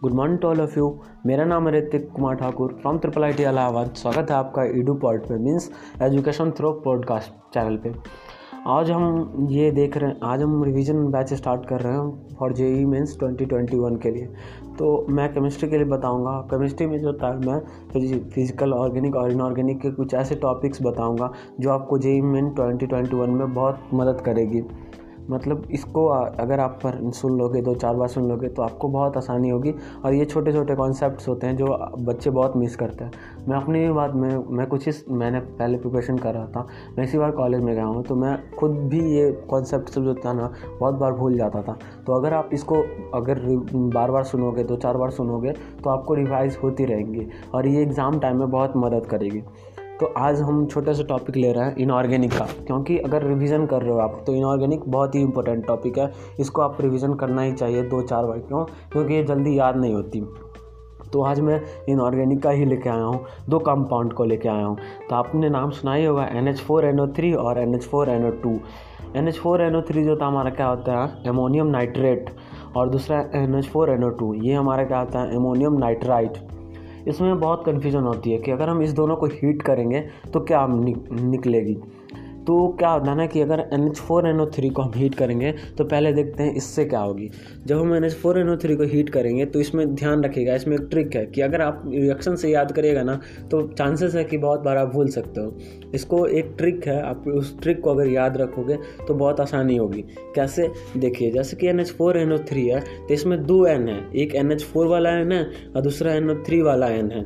Good morning to all of you मेरा नाम है Hritik Kumar Thakur from triple I T Allahabad. स्वागत है आपका ईडू पॉड पे means education through podcast channel पे। आज हम ये देख रहे हैं, आज हम रिवीजन बैच स्टार्ट कर रहे हैं for J E means twenty twenty one के लिए। तो मैं केमिस्ट्री के लिए बताऊँगा। केमिस्ट्री में जो था, मैं फ़िज़िकल ऑर्गेनिक और इनऑर्गेनिक के कुछ ऐसे टॉपिक्स बताऊँगा, जो आपको J E mean twenty twenty one में बहुत मदद करेगी। मतलब इसको अगर आप पर सुन लोगे, दो चार बार सुन लोगे तो आपको बहुत आसानी होगी। और ये छोटे छोटे कॉन्सेप्ट्स होते हैं जो बच्चे बहुत मिस करते हैं। मैं अपनी बात, में, मैं कुछ इस, मैंने पहले प्रिपरेशन कर रहा था। मैं इसी बार कॉलेज में गया हूँ तो मैं खुद भी ये कॉन्सेप्ट जो था ना, बहुत बार भूल जाता था। तो अगर आप इसको, अगर बार बार सुनोगे, दो चार बार सुनोगे तो आपको रिवाइज होती रहेंगी। और ये एग्ज़ाम टाइम में बहुत मदद करेगी। तो आज हम छोटे से टॉपिक ले रहे हैं इनऑर्गेनिक का, क्योंकि अगर रिवीजन कर रहे हो आप तो इनऑर्गेनिक बहुत ही इंपॉर्टेंट टॉपिक है। इसको आप रिवीजन करना ही चाहिए दो चार बार, क्यों? क्योंकि ये जल्दी याद नहीं होती। तो आज मैं इनऑर्गेनिक का ही लेके आया हूँ, दो कंपाउंड को लेके आया हूँ। तो आपने नाम सुना ही होगा N H four N O three और N H four N O two N H four N O three जो था, हमारा क्या होता है? एमोनियम नाइट्रेट और दूसरा N H four N O two ये हमारा क्या होता है? एमोनियम नाइट्राइट इसमें बहुत कन्फ्यूज़न होती है कि अगर हम इस दोनों को हीट करेंगे तो क्या निकलेगी? तो क्या होता है ना कि अगर N H four N O three को हम हीट करेंगे तो पहले देखते हैं इससे क्या होगी। जब हम N H four N O three को हीट करेंगे तो इसमें ध्यान रखिएगा, इसमें एक ट्रिक है कि अगर आप रिएक्शन से याद करिएगा ना तो चांसेस है कि बहुत बार आप भूल सकते हो। इसको एक ट्रिक है, आप उस ट्रिक को अगर याद रखोगे तो बहुत आसानी होगी। कैसे? देखिए, जैसे कि N H four N O three है तो इसमें दो एन है, एक एन एच फोर वाला एन है और दूसरा एन ओ थ्री वाला एन है।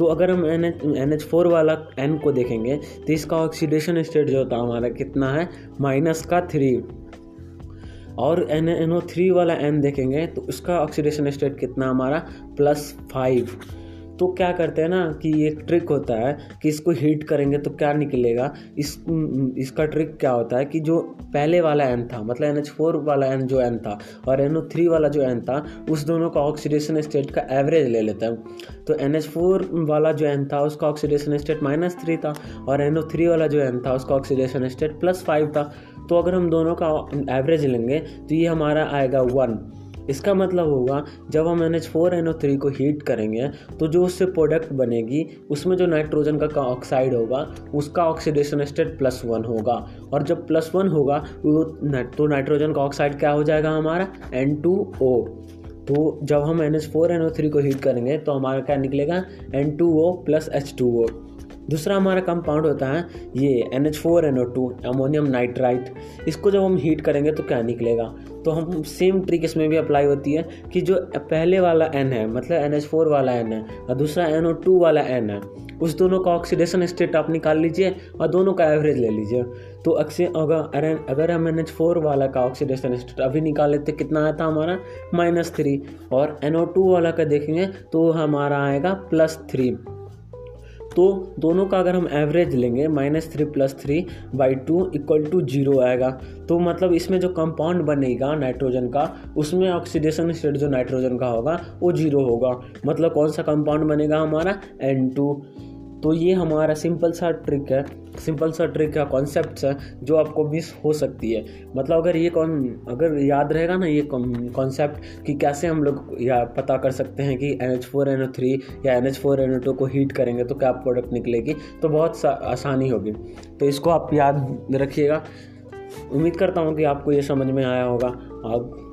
तो अगर हम N H N H four वाला एन को देखेंगे तो इसका ऑक्सीडेशन स्टेट जो होता है हमारा कितना है? माइनस का थ्री और एन एन ओ थ्री वाला एन देखेंगे तो उसका ऑक्सीडेशन स्टेट कितना हमारा? प्लस फाइव तो क्या करते हैं ना कि एक ट्रिक होता है कि इसको हीट करेंगे तो क्या निकलेगा? इस इसका ट्रिक क्या होता है कि जो पहले वाला एन था मतलब एन एच फोर वाला एन जो एन था और एन ओ थ्री वाला जो एन था, उस दोनों का ऑक्सीडेशन स्टेट का एवरेज ले लेता है। तो एन एच फोर वाला जो एन था, उसका ऑक्सीडेशन स्टेट माइनस थ्री था और एन ओ थ्री वाला जो एन था, उसका ऑक्सीडेशन स्टेट प्लस फाइव था। तो अगर हम दोनों का एवरेज लेंगे तो ये हमारा आएगा वन इसका मतलब होगा, जब हम N H four N O three को हीट करेंगे तो जो उससे प्रोडक्ट बनेगी, उसमें जो नाइट्रोजन का ऑक्साइड होगा, उसका ऑक्सीडेशन स्टेट प्लस वन होगा। और जब प्लस वन होगा तो नाइट्रोजन का ऑक्साइड क्या हो जाएगा हमारा? एन टू ओ तो जब हम N H four N O three को हीट करेंगे तो हमारा क्या निकलेगा? N two O plus H two O दूसरा हमारा कंपाउंड होता है, ये N H four N O two ammonium nitrite इसको जब हम हीट करेंगे तो क्या निकलेगा? तो हम सेम ट्रिक इसमें भी अप्लाई होती है कि जो पहले वाला एन है मतलब एन एच फोर वाला एन है और दूसरा एन ओ टू वाला एन है, उस दोनों का ऑक्सीडेशन स्टेट आप निकाल लीजिए और दोनों का एवरेज ले लीजिए। तो अक्सर अगर अगर हम एन एच फोर वाला का ऑक्सीडेशन स्टेट अभी निकाल लेते, कितना आया था हमारा? माइनस थ्री और एन ओ टू वाला का देखेंगे तो हमारा आएगा प्लस थ्री तो दोनों का अगर हम एवरेज लेंगे minus three plus three by two equal to zero आएगा। तो मतलब इसमें जो कंपाउंड बनेगा नाइट्रोजन का, उसमें ऑक्सीडेशन स्टेट जो नाइट्रोजन का होगा, वो ज़ीरो होगा। मतलब कौन सा कंपाउंड बनेगा हमारा? एन टू तो ये हमारा सिंपल सा ट्रिक है सिंपल सा ट्रिक का कॉन्सेप्ट है जो आपको मिस हो सकती है। मतलब अगर ये कौन अगर याद रहेगा ना ये कॉन्सेप्ट कि कैसे हम लोग या पता कर सकते हैं कि N H four N O three या N H four N O two को हीट करेंगे तो क्या प्रोडक्ट निकलेगी तो बहुत आसानी होगी। तो इसको आप याद रखिएगा। उम्मीद करता हूँ कि आपको ये समझ में आया होगा। आप